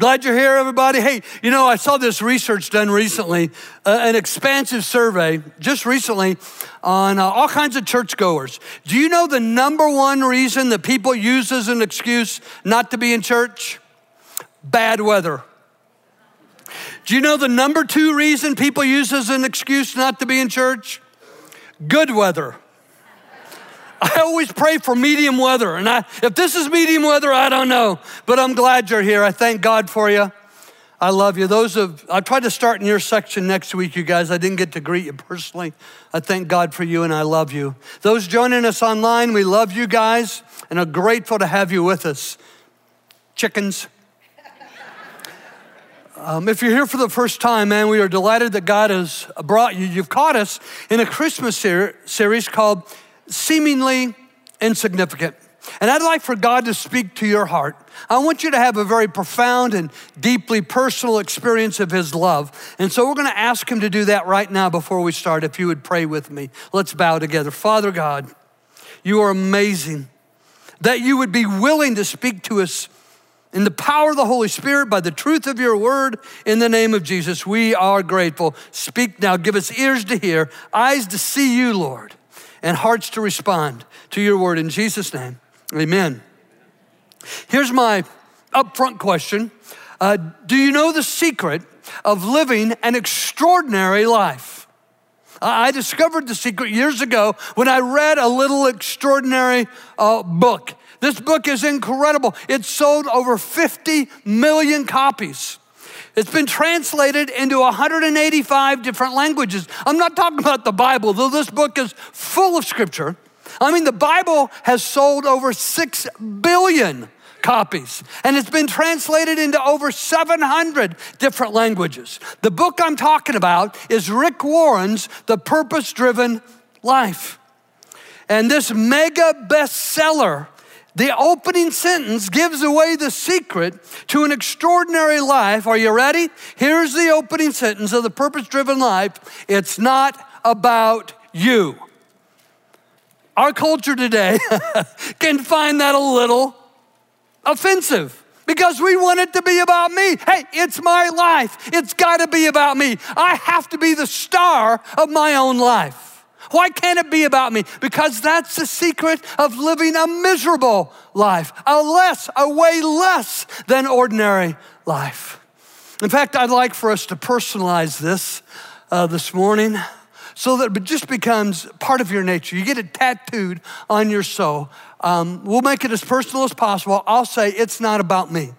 Glad you're here, everybody. Hey, you know, I saw this research done recently, uh, an expansive survey just recently on uh, all kinds of churchgoers. Do you know the number one reason that people use as an excuse not to be in church? Bad weather. Do you know the number two reason people use as an excuse not to be in church? Good weather. I always pray for medium weather. And I, if this is medium weather, I don't know. But I'm glad you're here. I thank God for you. I love you. Those of, I tried to start in your section next week, you guys. I didn't get to greet you personally. I thank God for you and I love you. Those joining us online, we love you guys and are grateful to have you with us. Chickens. Um, if you're here for the first time, man, we are delighted that God has brought you. You've caught us in a Christmas ser- series called seemingly insignificant. And I'd like for God to speak to your heart. I want you to have a very profound and deeply personal experience of His love. And so we're going to ask Him to do that right now before we start. If you would pray with me, let's bow together. Father God, you are amazing that you would be willing to speak to us in the power of the Holy Spirit by the truth of your word in the name of Jesus. We are grateful. Speak now. Give us ears to hear, eyes to see you, Lord and hearts to respond to your word in Jesus' name. Amen. Here's my upfront question uh, Do you know the secret of living an extraordinary life? I discovered the secret years ago when I read a little extraordinary uh, book. This book is incredible. It sold over 50 million copies. It's been translated into 185 different languages. I'm not talking about the Bible, though this book is full of scripture. I mean, the Bible has sold over 6 billion copies, and it's been translated into over 700 different languages. The book I'm talking about is Rick Warren's The Purpose Driven Life. And this mega bestseller the opening sentence gives away the secret to an extraordinary life. Are you ready? Here's the opening sentence of the purpose driven life it's not about you. Our culture today can find that a little offensive because we want it to be about me. Hey, it's my life. It's got to be about me. I have to be the star of my own life. Why can't it be about me? Because that's the secret of living a miserable life, a less, a way less than ordinary life. In fact, I'd like for us to personalize this uh, this morning so that it just becomes part of your nature. You get it tattooed on your soul. Um, we'll make it as personal as possible. I'll say, It's not about me.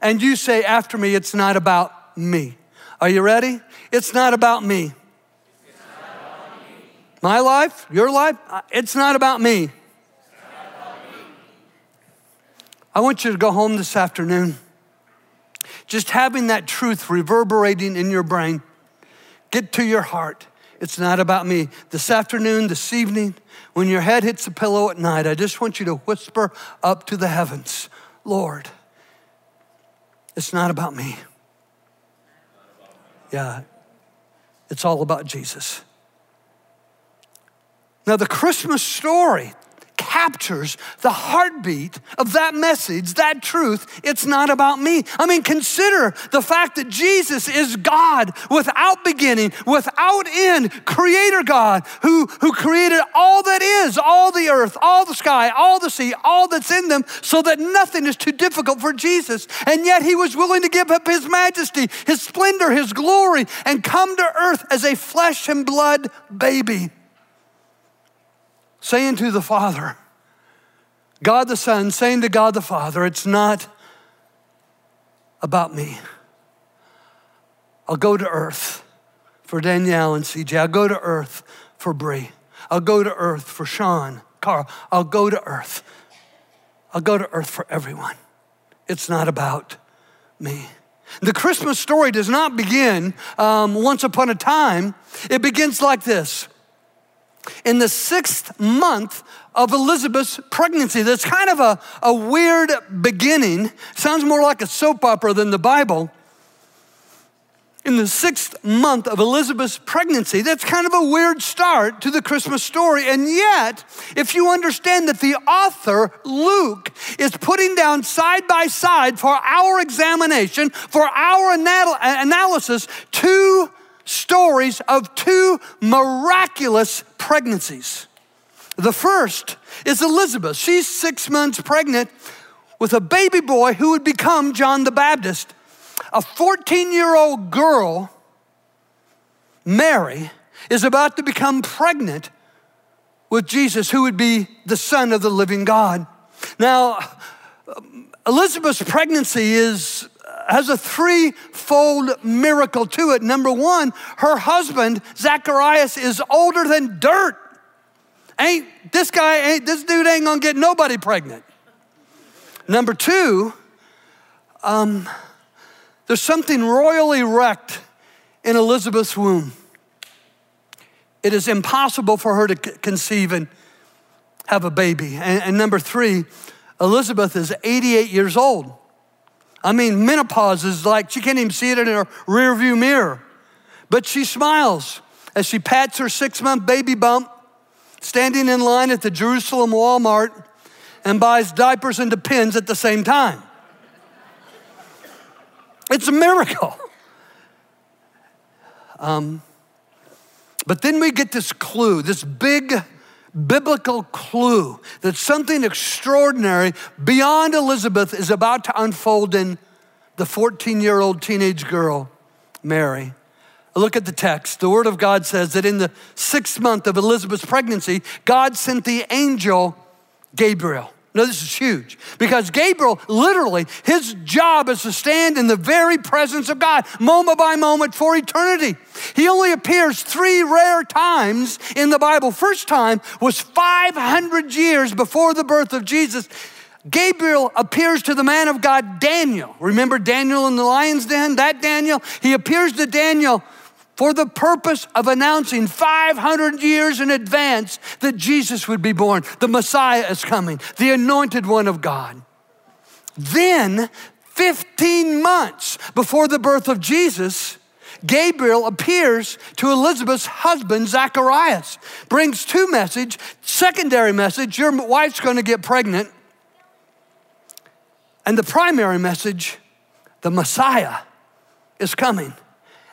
And you say after me, It's not about me. Are you ready? It's not about me. My life, your life, it's not about me. I want you to go home this afternoon, just having that truth reverberating in your brain. Get to your heart. It's not about me. This afternoon, this evening, when your head hits the pillow at night, I just want you to whisper up to the heavens Lord, it's not about me. Yeah, it's all about Jesus. Now, the Christmas story captures the heartbeat of that message, that truth. It's not about me. I mean, consider the fact that Jesus is God without beginning, without end, creator God who, who created all that is, all the earth, all the sky, all the sea, all that's in them, so that nothing is too difficult for Jesus. And yet he was willing to give up his majesty, his splendor, his glory, and come to earth as a flesh and blood baby saying to the Father, God the Son, saying to God the Father, it's not about me. I'll go to earth for Danielle and CJ. I'll go to earth for Bree. I'll go to earth for Sean, Carl. I'll go to earth. I'll go to earth for everyone. It's not about me. The Christmas story does not begin um, once upon a time. It begins like this in the sixth month of Elizabeth's pregnancy. That's kind of a, a weird beginning. Sounds more like a soap opera than the Bible. in the sixth month of Elizabeth's pregnancy. That's kind of a weird start to the Christmas story. And yet, if you understand that the author, Luke, is putting down side by side for our examination, for our anal- analysis, two stories of two miraculous pregnancies. The first is Elizabeth. She's six months pregnant with a baby boy who would become John the Baptist a 14 year old girl, Mary, is about to become pregnant with Jesus, who would be the Son of the living God. Now, Elizabeth's pregnancy is has a threefold miracle to it. Number one, her husband, Zacharias, is older than dirt. Ain't this guy ain't this dude ain't gonna get nobody pregnant. Number two, um, there's something royally wrecked in Elizabeth's womb. It is impossible for her to conceive and have a baby. And, and number three, Elizabeth is 88 years old. I mean, menopause is like she can't even see it in her rearview mirror. But she smiles as she pats her six month baby bump, standing in line at the Jerusalem Walmart, and buys diapers and pins at the same time. It's a miracle. Um, but then we get this clue, this big biblical clue that something extraordinary beyond Elizabeth is about to unfold in the 14 year old teenage girl, Mary. Look at the text. The Word of God says that in the sixth month of Elizabeth's pregnancy, God sent the angel Gabriel. No, this is huge because Gabriel, literally, his job is to stand in the very presence of God, moment by moment for eternity. He only appears three rare times in the Bible. First time was 500 years before the birth of Jesus. Gabriel appears to the man of God, Daniel. Remember Daniel in the lion's den? That Daniel? He appears to Daniel for the purpose of announcing 500 years in advance that Jesus would be born. The Messiah is coming, the anointed one of God. Then, 15 months before the birth of Jesus, Gabriel appears to Elizabeth's husband, Zacharias, brings two message, secondary message, your wife's gonna get pregnant. And the primary message, the Messiah is coming.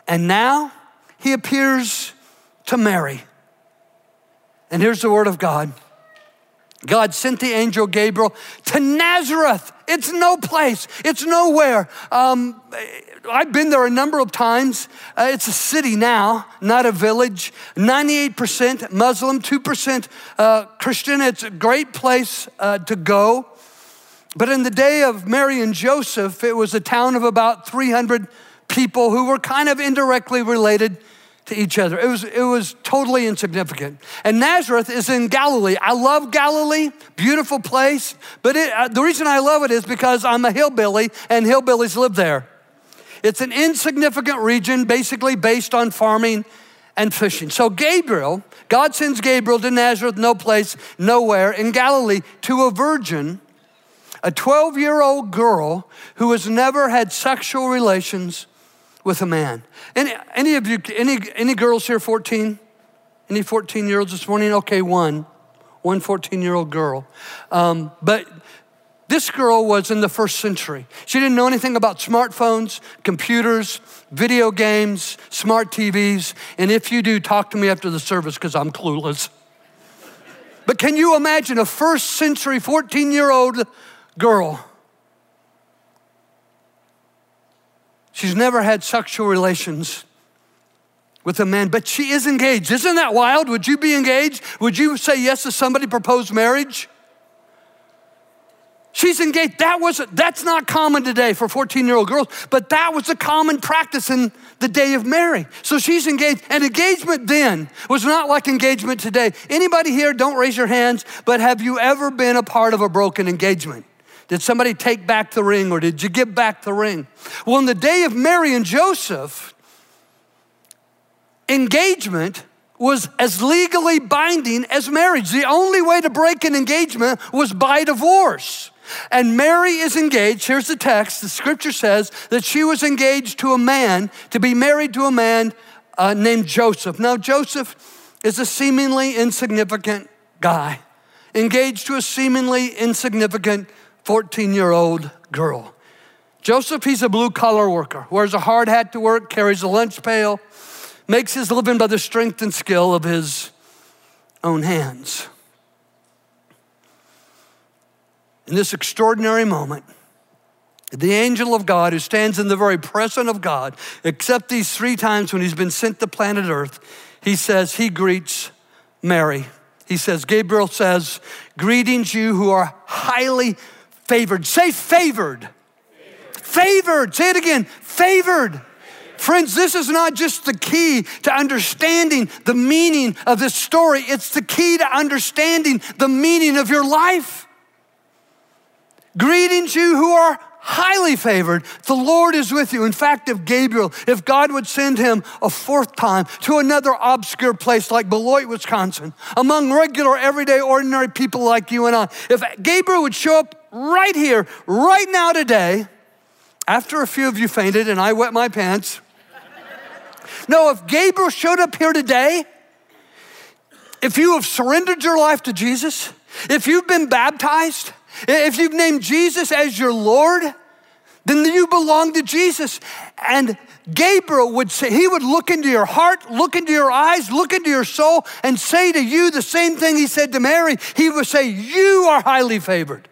And now he appears to Mary. And here's the word of God God sent the angel Gabriel to Nazareth. It's no place, it's nowhere. Um, I've been there a number of times. Uh, it's a city now, not a village. 98% Muslim, 2% uh, Christian. It's a great place uh, to go. But in the day of Mary and Joseph, it was a town of about 300 people who were kind of indirectly related to each other. It was, it was totally insignificant. And Nazareth is in Galilee. I love Galilee, beautiful place. But it, uh, the reason I love it is because I'm a hillbilly and hillbillies live there. It's an insignificant region, basically based on farming and fishing. So, Gabriel, God sends Gabriel to Nazareth, no place, nowhere, in Galilee, to a virgin, a 12 year old girl who has never had sexual relations with a man. Any, any of you, any, any girls here 14? Any 14 year olds this morning? Okay, one. One 14 year old girl. Um, but this girl was in the first century. She didn't know anything about smartphones, computers, video games, smart TVs. And if you do, talk to me after the service because I'm clueless. But can you imagine a first century 14 year old girl She's never had sexual relations with a man, but she is engaged. Isn't that wild? Would you be engaged? Would you say yes to somebody proposed marriage? She's engaged. That was that's not common today for 14-year-old girls, but that was a common practice in the day of Mary. So she's engaged. And engagement then was not like engagement today. Anybody here, don't raise your hands, but have you ever been a part of a broken engagement? Did somebody take back the ring or did you give back the ring? Well, in the day of Mary and Joseph, engagement was as legally binding as marriage. The only way to break an engagement was by divorce. And Mary is engaged. Here's the text. The scripture says that she was engaged to a man, to be married to a man uh, named Joseph. Now, Joseph is a seemingly insignificant guy, engaged to a seemingly insignificant 14 year old girl. Joseph, he's a blue collar worker, wears a hard hat to work, carries a lunch pail, makes his living by the strength and skill of his own hands. In this extraordinary moment, the angel of God who stands in the very presence of God, except these three times when he's been sent to planet Earth, he says, he greets Mary. He says, Gabriel says, Greetings, you who are highly favored. Say favored. Favored. favored. Say it again. Favored. Friends, this is not just the key to understanding the meaning of this story, it's the key to understanding the meaning of your life. Greetings, you who are highly favored. The Lord is with you. In fact, if Gabriel, if God would send him a fourth time to another obscure place like Beloit, Wisconsin, among regular, everyday, ordinary people like you and I, if Gabriel would show up right here, right now today, after a few of you fainted and I wet my pants. no, if Gabriel showed up here today, if you have surrendered your life to Jesus, if you've been baptized, if you've named Jesus as your Lord, then you belong to Jesus. And Gabriel would say, he would look into your heart, look into your eyes, look into your soul, and say to you the same thing he said to Mary. He would say, You are highly favored,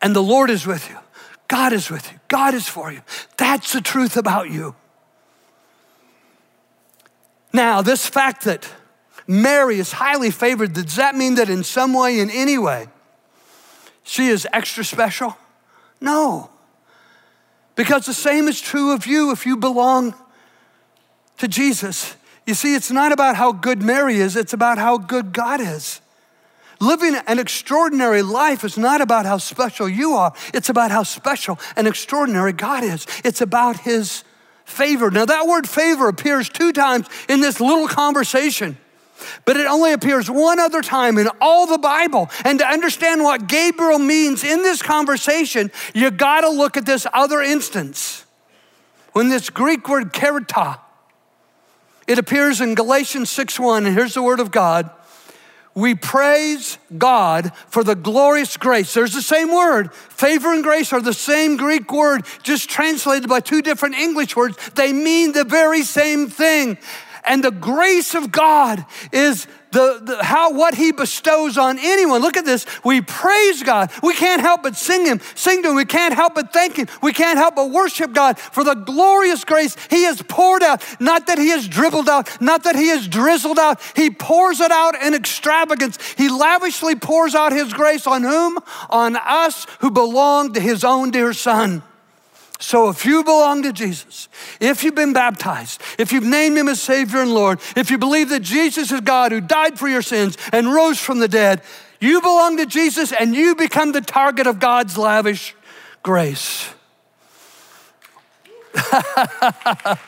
and the Lord is with you. God is with you. God is for you. That's the truth about you. Now, this fact that Mary is highly favored, does that mean that in some way, in any way, she is extra special? No. Because the same is true of you if you belong to Jesus. You see, it's not about how good Mary is, it's about how good God is. Living an extraordinary life is not about how special you are, it's about how special and extraordinary God is. It's about His favor. Now, that word favor appears two times in this little conversation. But it only appears one other time in all the Bible. And to understand what Gabriel means in this conversation, you got to look at this other instance. When this Greek word kerata, it appears in Galatians 6:1, and here's the word of God. We praise God for the glorious grace. There's the same word. Favor and grace are the same Greek word, just translated by two different English words. They mean the very same thing. And the grace of God is the, the, how what he bestows on anyone. Look at this. We praise God. We can't help but sing him, sing to him. We can't help but thank him. We can't help but worship God for the glorious grace he has poured out. Not that he has dribbled out, not that he has drizzled out. He pours it out in extravagance. He lavishly pours out his grace on whom? On us who belong to his own dear son. So if you belong to Jesus, if you've been baptized, if you've named him as Savior and Lord, if you believe that Jesus is God who died for your sins and rose from the dead, you belong to Jesus and you become the target of God's lavish grace. Thought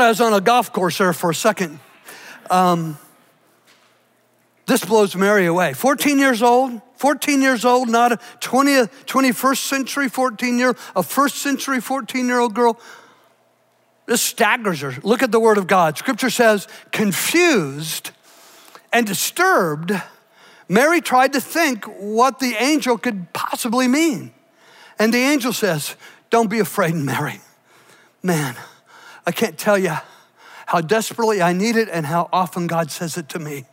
I was on a golf course there for a second. Um, this blows Mary away. 14 years old, 14 years old, not a 20th, 21st century 14 year, a first century 14 year old girl. This staggers her. Look at the word of God. Scripture says, confused and disturbed, Mary tried to think what the angel could possibly mean. And the angel says, Don't be afraid, Mary. Man, I can't tell you how desperately I need it and how often God says it to me.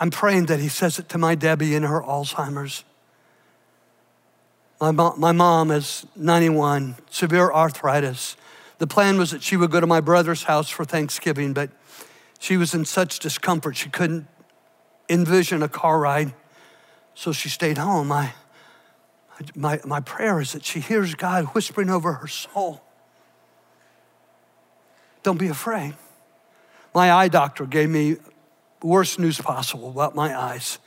I'm praying that he says it to my Debbie in her Alzheimer's. My, mom, my mom is 91, severe arthritis. The plan was that she would go to my brother's house for Thanksgiving, but she was in such discomfort she couldn't envision a car ride, so she stayed home. My, my, my prayer is that she hears God whispering over her soul. Don't be afraid. My eye doctor gave me worst news possible about my eyes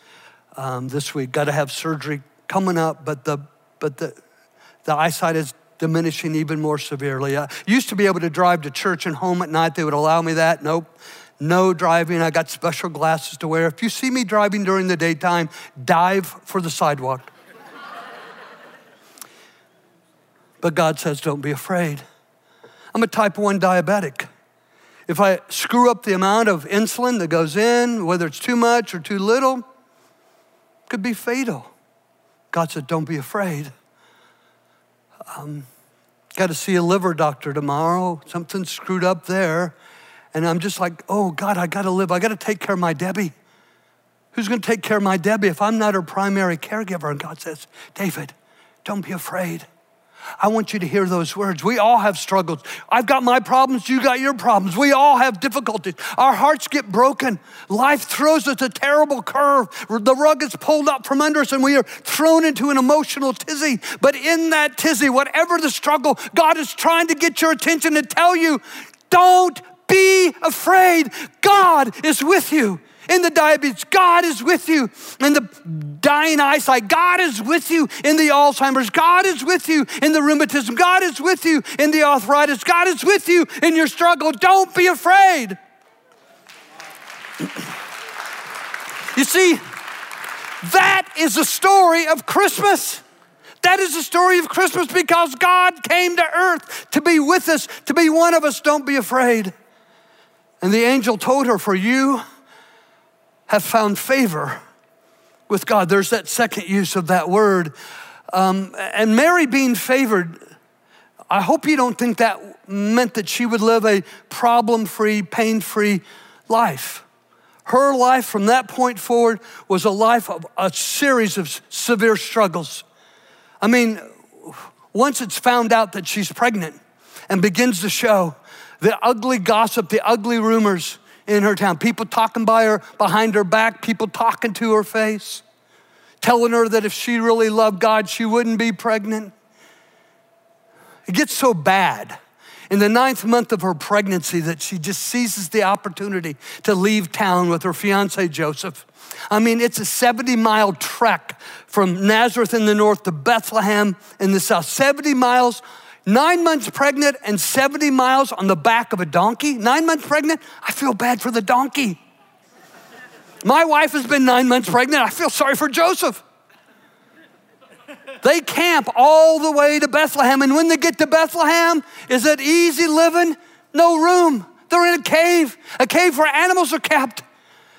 um, this week. Got to have surgery coming up, but the but the the eyesight is diminishing even more severely. I used to be able to drive to church and home at night. They would allow me that. Nope. no driving. I got special glasses to wear. If you see me driving during the daytime, dive for the sidewalk. but God says, don't be afraid. I'm a type 1 diabetic. If I screw up the amount of insulin that goes in, whether it's too much or too little, it could be fatal. God said, Don't be afraid. Um, got to see a liver doctor tomorrow. Something screwed up there. And I'm just like, oh, God, I got to live. I got to take care of my Debbie. Who's going to take care of my Debbie if I'm not her primary caregiver? And God says, David, don't be afraid. I want you to hear those words. We all have struggles. I've got my problems, you got your problems. We all have difficulties. Our hearts get broken. Life throws us a terrible curve. The rug is pulled up from under us and we are thrown into an emotional tizzy. But in that tizzy, whatever the struggle, God is trying to get your attention and tell you, don't be afraid. God is with you in the diabetes, God is with you. In the dying eyesight, God is with you. In the Alzheimer's, God is with you. In the rheumatism, God is with you. In the arthritis, God is with you. In your struggle, don't be afraid. You see, that is the story of Christmas. That is the story of Christmas because God came to earth to be with us, to be one of us. Don't be afraid. And the angel told her, For you, have found favor with God. There's that second use of that word. Um, and Mary being favored, I hope you don't think that meant that she would live a problem free, pain free life. Her life from that point forward was a life of a series of severe struggles. I mean, once it's found out that she's pregnant and begins to show the ugly gossip, the ugly rumors, in her town. People talking by her behind her back, people talking to her face, telling her that if she really loved God, she wouldn't be pregnant. It gets so bad in the ninth month of her pregnancy that she just seizes the opportunity to leave town with her fiance Joseph. I mean, it's a 70 mile trek from Nazareth in the north to Bethlehem in the south. 70 miles nine months pregnant and 70 miles on the back of a donkey. Nine months pregnant, I feel bad for the donkey. My wife has been nine months pregnant. I feel sorry for Joseph. They camp all the way to Bethlehem, and when they get to Bethlehem, is it easy living? No room. They're in a cave, a cave where animals are kept.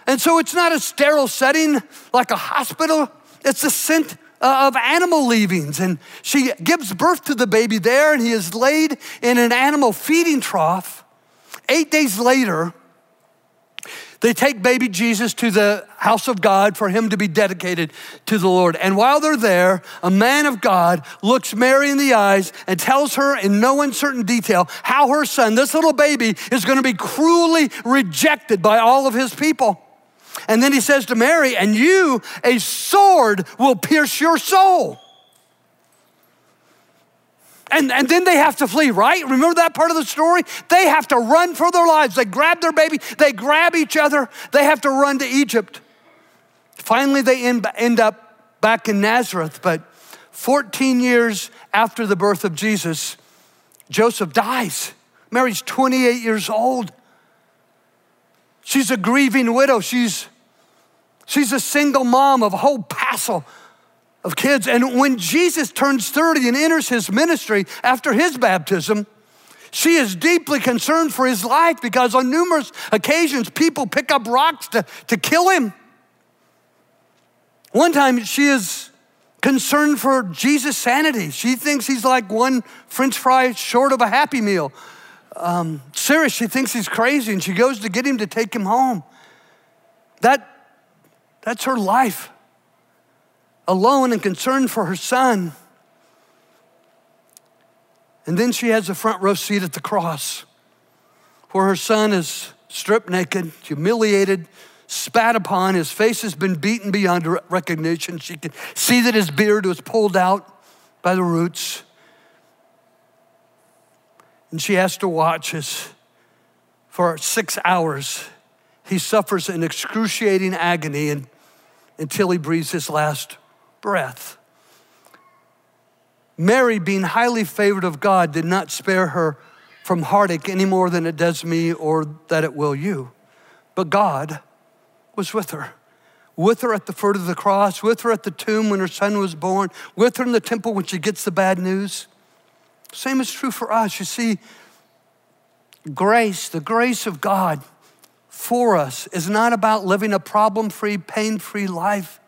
And so it's not a sterile setting like a hospital, it's a scent Uh, of animal leavings. And she gives birth to the baby there, and he is laid in an animal feeding trough. Eight days later, they take baby Jesus to the house of God for him to be dedicated to the Lord. And while they're there, a man of God looks Mary in the eyes and tells her in no uncertain detail how her son, this little baby, is going to be cruelly rejected by all of his people. And then he says to Mary, and you, a sword will pierce your soul. And, and then they have to flee, right? Remember that part of the story? They have to run for their lives. They grab their baby, they grab each other, they have to run to Egypt. Finally, they end, end up back in Nazareth, but 14 years after the birth of Jesus, Joseph dies. Mary's 28 years old. She's a grieving widow. She's, she's a single mom of a whole passel of kids. And when Jesus turns 30 and enters his ministry after his baptism, she is deeply concerned for his life because on numerous occasions people pick up rocks to, to kill him. One time she is concerned for Jesus' sanity. She thinks he's like one french fry short of a happy meal um, Sarah, she thinks he's crazy and she goes to get him to take him home. That, that's her life. Alone and concerned for her son. And then she has a front row seat at the cross where her son is stripped naked, humiliated, spat upon. His face has been beaten beyond recognition. She can see that his beard was pulled out by the roots. And she has to watch as for six hours he suffers an excruciating agony and, until he breathes his last breath. Mary, being highly favored of God, did not spare her from heartache any more than it does me or that it will you. But God was with her. With her at the foot of the cross, with her at the tomb when her son was born, with her in the temple when she gets the bad news. Same is true for us. You see, grace, the grace of God for us, is not about living a problem free, pain free life.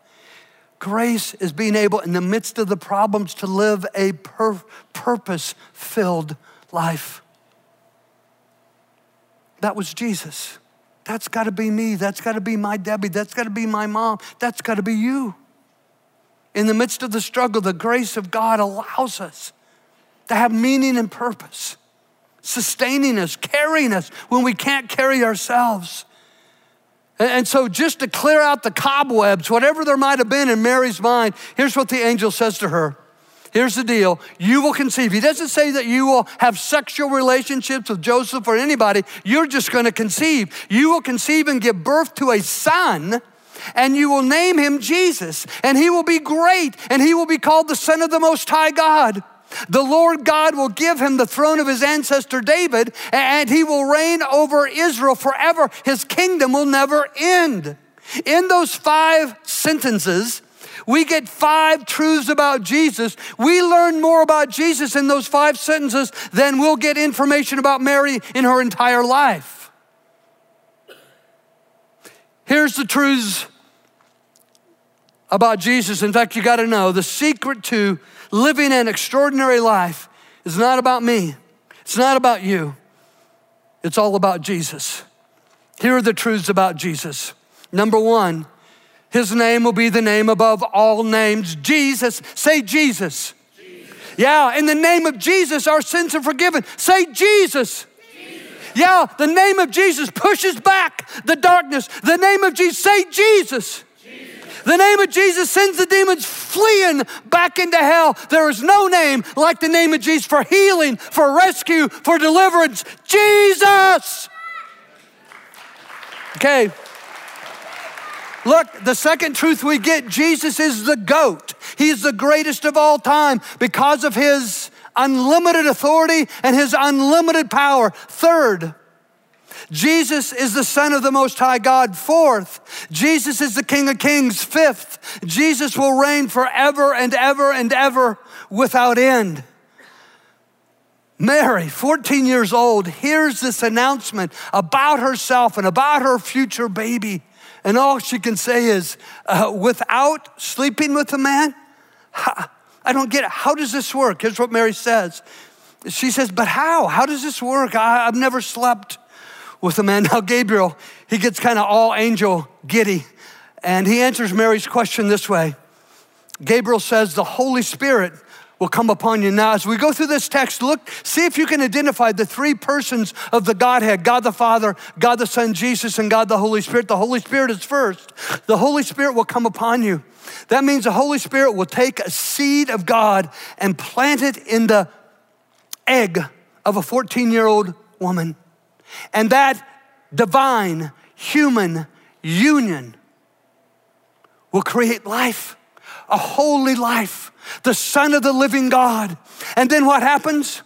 Grace is being able, in the midst of the problems, to live a pur- purpose filled life. That was Jesus. That's got to be me. That's got to be my Debbie. That's got to be my mom. That's got to be you. In the midst of the struggle, the grace of God allows us to have meaning and purpose, sustaining us, carrying us when we can't carry ourselves. And so, just to clear out the cobwebs, whatever there might have been in Mary's mind, here's what the angel says to her. Here's the deal you will conceive. He doesn't say that you will have sexual relationships with Joseph or anybody. You're just going to conceive. You will conceive and give birth to a son, and you will name him Jesus. And he will be great, and he will be called the Son of the Most High God. The Lord God will give him the throne of his ancestor David, and he will reign over Israel forever. His kingdom will never end. In those five sentences, we get five truths about Jesus. We learn more about Jesus in those five sentences than we'll get information about Mary in her entire life. Here's the truths about Jesus. In fact, you got to know the secret to living an extraordinary life is not about me, it's not about you, it's all about Jesus. Here are the truths about Jesus. Number one, his name will be the name above all names Jesus. Say Jesus. Jesus. Yeah, in the name of Jesus, our sins are forgiven. Say Jesus. Jesus. Yeah, the name of Jesus pushes back the darkness. The name of Jesus, say Jesus. The name of Jesus sends the demons fleeing back into hell. There is no name like the name of Jesus for healing, for rescue, for deliverance. Jesus! Okay. Look, the second truth we get Jesus is the goat. He's the greatest of all time because of his unlimited authority and his unlimited power. Third, Jesus is the Son of the Most High God. Fourth, Jesus is the King of Kings. Fifth, Jesus will reign forever and ever and ever without end. Mary, 14 years old, hears this announcement about herself and about her future baby. And all she can say is, uh, without sleeping with a man? I don't get it. How does this work? Here's what Mary says. She says, But how? How does this work? I, I've never slept with a man. Now, Gabriel, he gets kind of all angel giddy, and he answers Mary's question this way Gabriel says, The Holy Spirit will come upon you. Now, as we go through this text, look, see if you can identify the three persons of the Godhead God the Father, God the Son, Jesus, and God the Holy Spirit. The Holy Spirit is first. The Holy Spirit will come upon you. That means the Holy Spirit will take a seed of God and plant it in the egg of a 14 year old woman. And that divine human union will create life, a holy life, the Son of the living God. And then what happens?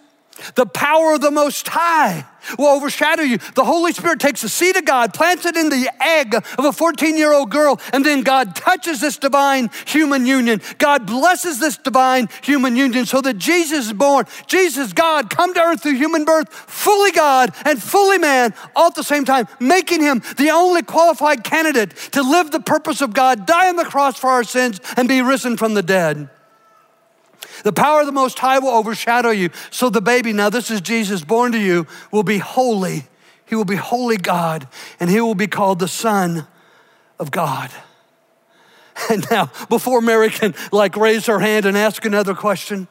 The power of the Most High will overshadow you. The Holy Spirit takes the seed of God, plants it in the egg of a 14 year old girl, and then God touches this divine human union. God blesses this divine human union so that Jesus is born. Jesus, God, come to earth through human birth, fully God and fully man, all at the same time, making him the only qualified candidate to live the purpose of God, die on the cross for our sins, and be risen from the dead. The power of the Most High will overshadow you. So the baby, now this is Jesus born to you, will be holy. He will be holy God, and he will be called the Son of God. And now, before Mary can like raise her hand and ask another question,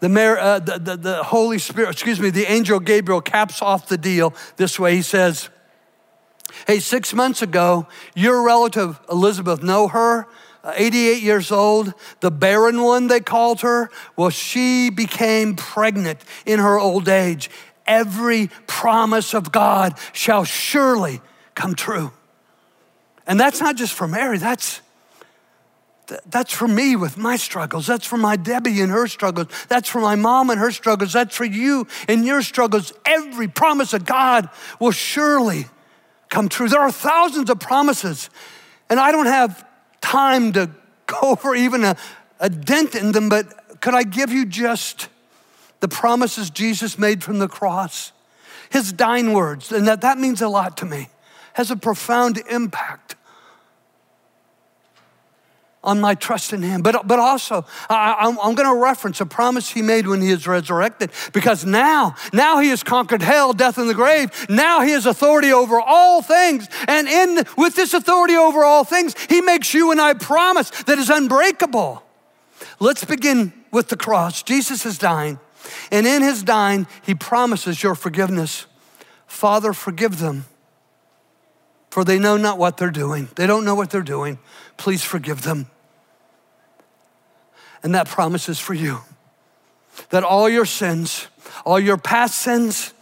the, uh, the, the, the Holy Spirit, excuse me, the angel Gabriel caps off the deal this way. He says, Hey, six months ago, your relative Elizabeth, know her? 88 years old, the barren one, they called her. Well, she became pregnant in her old age. Every promise of God shall surely come true. And that's not just for Mary, that's that's for me with my struggles. That's for my Debbie and her struggles. That's for my mom and her struggles. That's for you and your struggles. Every promise of God will surely come true. There are thousands of promises, and I don't have time to go for even a, a dent in them, but could I give you just the promises Jesus made from the cross? His dying words, and that, that means a lot to me, has a profound impact on my trust in him. But, but also, I, I'm, I'm going to reference a promise he made when he is resurrected because now, now he has conquered hell, death, and the grave. Now he has authority over all things. And in, with this authority over all things, he makes you and I promise that is unbreakable. Let's begin with the cross. Jesus is dying. And in his dying, he promises your forgiveness. Father, forgive them, for they know not what they're doing. They don't know what they're doing. Please forgive them. And that promise is for you that all your sins, all your past sins,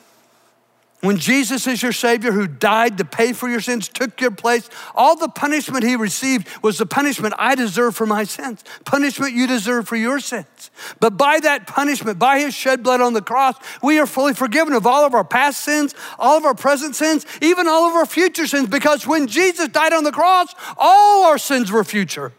when Jesus is your Savior who died to pay for your sins, took your place, all the punishment He received was the punishment I deserve for my sins, punishment you deserve for your sins. But by that punishment, by His shed blood on the cross, we are fully forgiven of all of our past sins, all of our present sins, even all of our future sins, because when Jesus died on the cross, all our sins were future.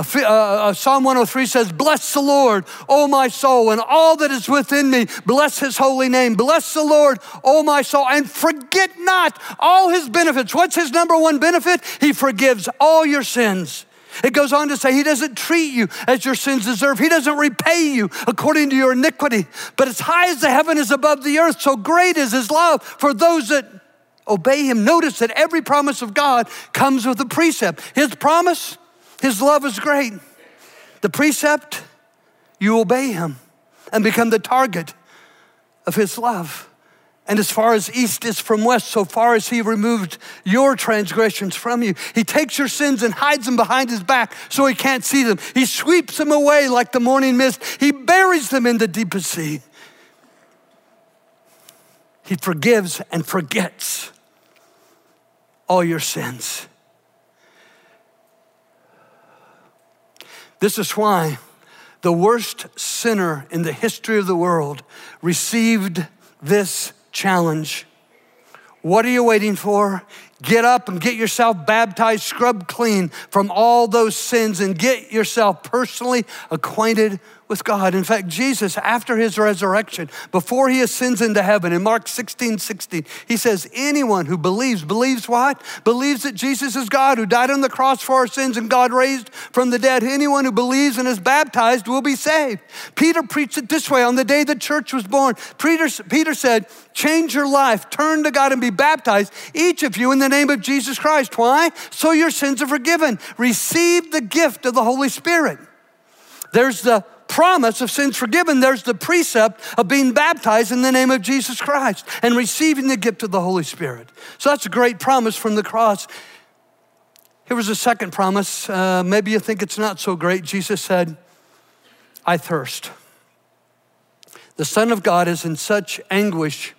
Uh, uh, Psalm 103 says, Bless the Lord, O my soul, and all that is within me. Bless his holy name. Bless the Lord, O my soul, and forget not all his benefits. What's his number one benefit? He forgives all your sins. It goes on to say, He doesn't treat you as your sins deserve. He doesn't repay you according to your iniquity. But as high as the heaven is above the earth, so great is His love for those that obey Him. Notice that every promise of God comes with a precept. His promise, his love is great. The precept, you obey him and become the target of his love. And as far as east is from west, so far as he removed your transgressions from you, he takes your sins and hides them behind his back so he can't see them. He sweeps them away like the morning mist, he buries them in the deepest sea. He forgives and forgets all your sins. This is why the worst sinner in the history of the world received this challenge. What are you waiting for? Get up and get yourself baptized, scrubbed clean from all those sins, and get yourself personally acquainted with God. In fact, Jesus, after his resurrection, before he ascends into heaven, in Mark 16 16, he says, Anyone who believes, believes what? Believes that Jesus is God who died on the cross for our sins and God raised from the dead. Anyone who believes and is baptized will be saved. Peter preached it this way on the day the church was born. Peter, Peter said, Change your life, turn to God and be baptized, each of you in the name of Jesus Christ. Why? So your sins are forgiven. Receive the gift of the Holy Spirit. There's the promise of sins forgiven, there's the precept of being baptized in the name of Jesus Christ and receiving the gift of the Holy Spirit. So that's a great promise from the cross. Here was a second promise. Uh, maybe you think it's not so great. Jesus said, I thirst. The Son of God is in such anguish,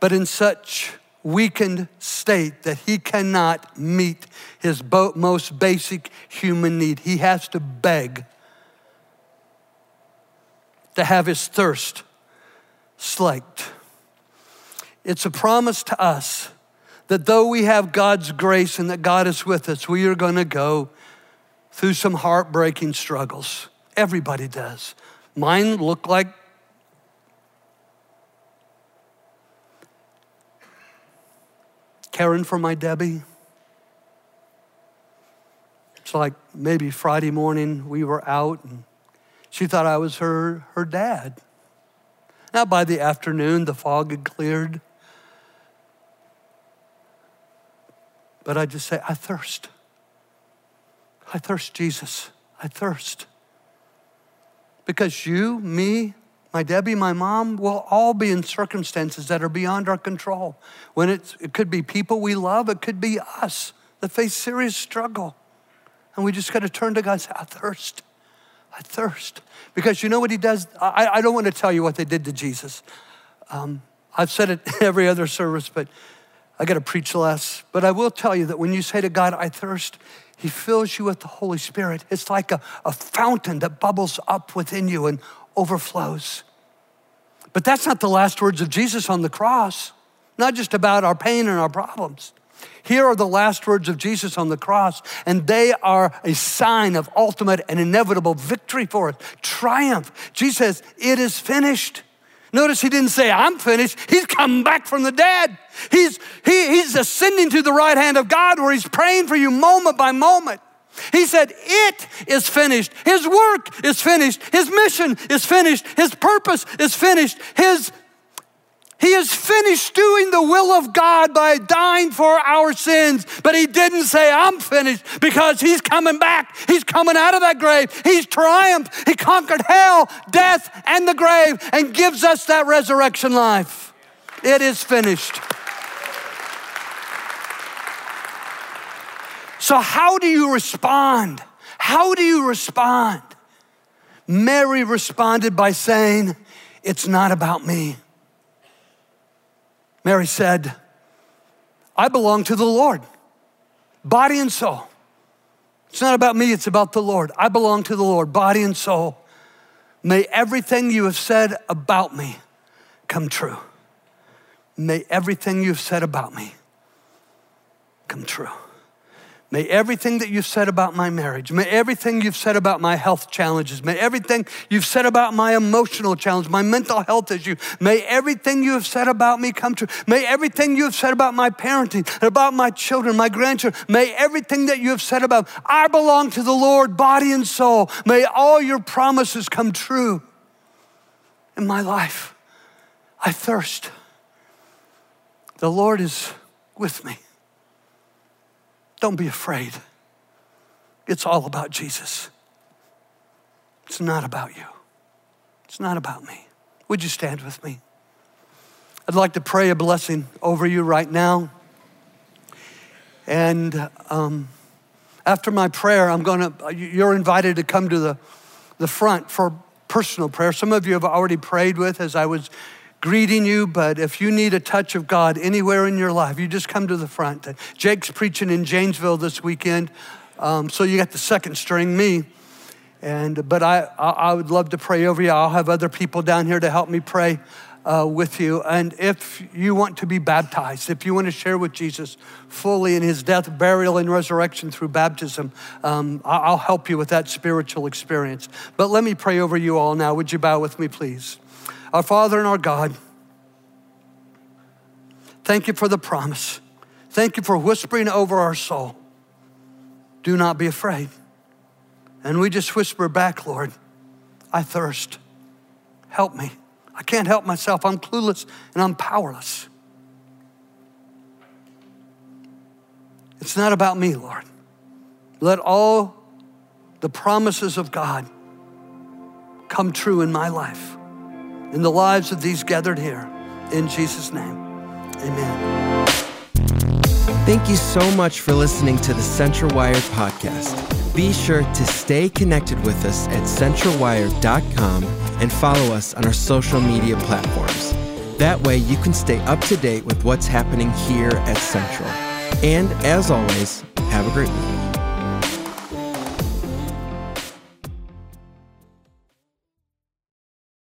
but in such weakened state that he cannot meet his most basic human need. He has to beg to have his thirst slaked. It's a promise to us that though we have God's grace and that God is with us, we are going to go through some heartbreaking struggles. Everybody does. Mine look like caring for my Debbie. It's like maybe Friday morning we were out and she thought I was her, her dad. Now, by the afternoon, the fog had cleared. But I just say, I thirst. I thirst, Jesus. I thirst. Because you, me, my Debbie, my mom will all be in circumstances that are beyond our control. When it's, it could be people we love, it could be us that face serious struggle. And we just got to turn to God and say, I thirst. I thirst. Because you know what he does? I, I don't want to tell you what they did to Jesus. Um, I've said it every other service, but I got to preach less. But I will tell you that when you say to God, I thirst, he fills you with the Holy Spirit. It's like a, a fountain that bubbles up within you and overflows. But that's not the last words of Jesus on the cross, not just about our pain and our problems. Here are the last words of Jesus on the cross, and they are a sign of ultimate and inevitable victory for us, triumph. Jesus says, It is finished. Notice he didn't say, I'm finished. He's come back from the dead. He's, he, he's ascending to the right hand of God where he's praying for you moment by moment. He said, It is finished. His work is finished. His mission is finished. His purpose is finished. His he is finished doing the will of God by dying for our sins. But he didn't say, I'm finished because he's coming back. He's coming out of that grave. He's triumphed. He conquered hell, death, and the grave and gives us that resurrection life. It is finished. So, how do you respond? How do you respond? Mary responded by saying, It's not about me. Mary said, I belong to the Lord, body and soul. It's not about me, it's about the Lord. I belong to the Lord, body and soul. May everything you have said about me come true. May everything you've said about me come true. May everything that you've said about my marriage, may everything you've said about my health challenges, may everything you've said about my emotional challenge, my mental health issue, may everything you have said about me come true. May everything you have said about my parenting, and about my children, my grandchildren, may everything that you have said about I belong to the Lord, body and soul, may all your promises come true in my life. I thirst. The Lord is with me. Don't be afraid. It's all about Jesus. It's not about you. It's not about me. Would you stand with me? I'd like to pray a blessing over you right now. And um, after my prayer, I'm going to, you're invited to come to the, the front for personal prayer. Some of you have already prayed with as I was greeting you, but if you need a touch of God anywhere in your life, you just come to the front. Jake's preaching in Janesville this weekend, um, so you got the second string, me. And but I, I would love to pray over you. I'll have other people down here to help me pray uh, with you. And if you want to be baptized, if you want to share with Jesus fully in his death, burial, and resurrection through baptism, um, I'll help you with that spiritual experience. But let me pray over you all now. Would you bow with me, please? Our Father and our God, thank you for the promise. Thank you for whispering over our soul. Do not be afraid. And we just whisper back, Lord, I thirst. Help me. I can't help myself. I'm clueless and I'm powerless. It's not about me, Lord. Let all the promises of God come true in my life in the lives of these gathered here. In Jesus' name, amen. Thank you so much for listening to the Central Wired podcast. Be sure to stay connected with us at centralwired.com and follow us on our social media platforms. That way, you can stay up to date with what's happening here at Central. And as always, have a great week.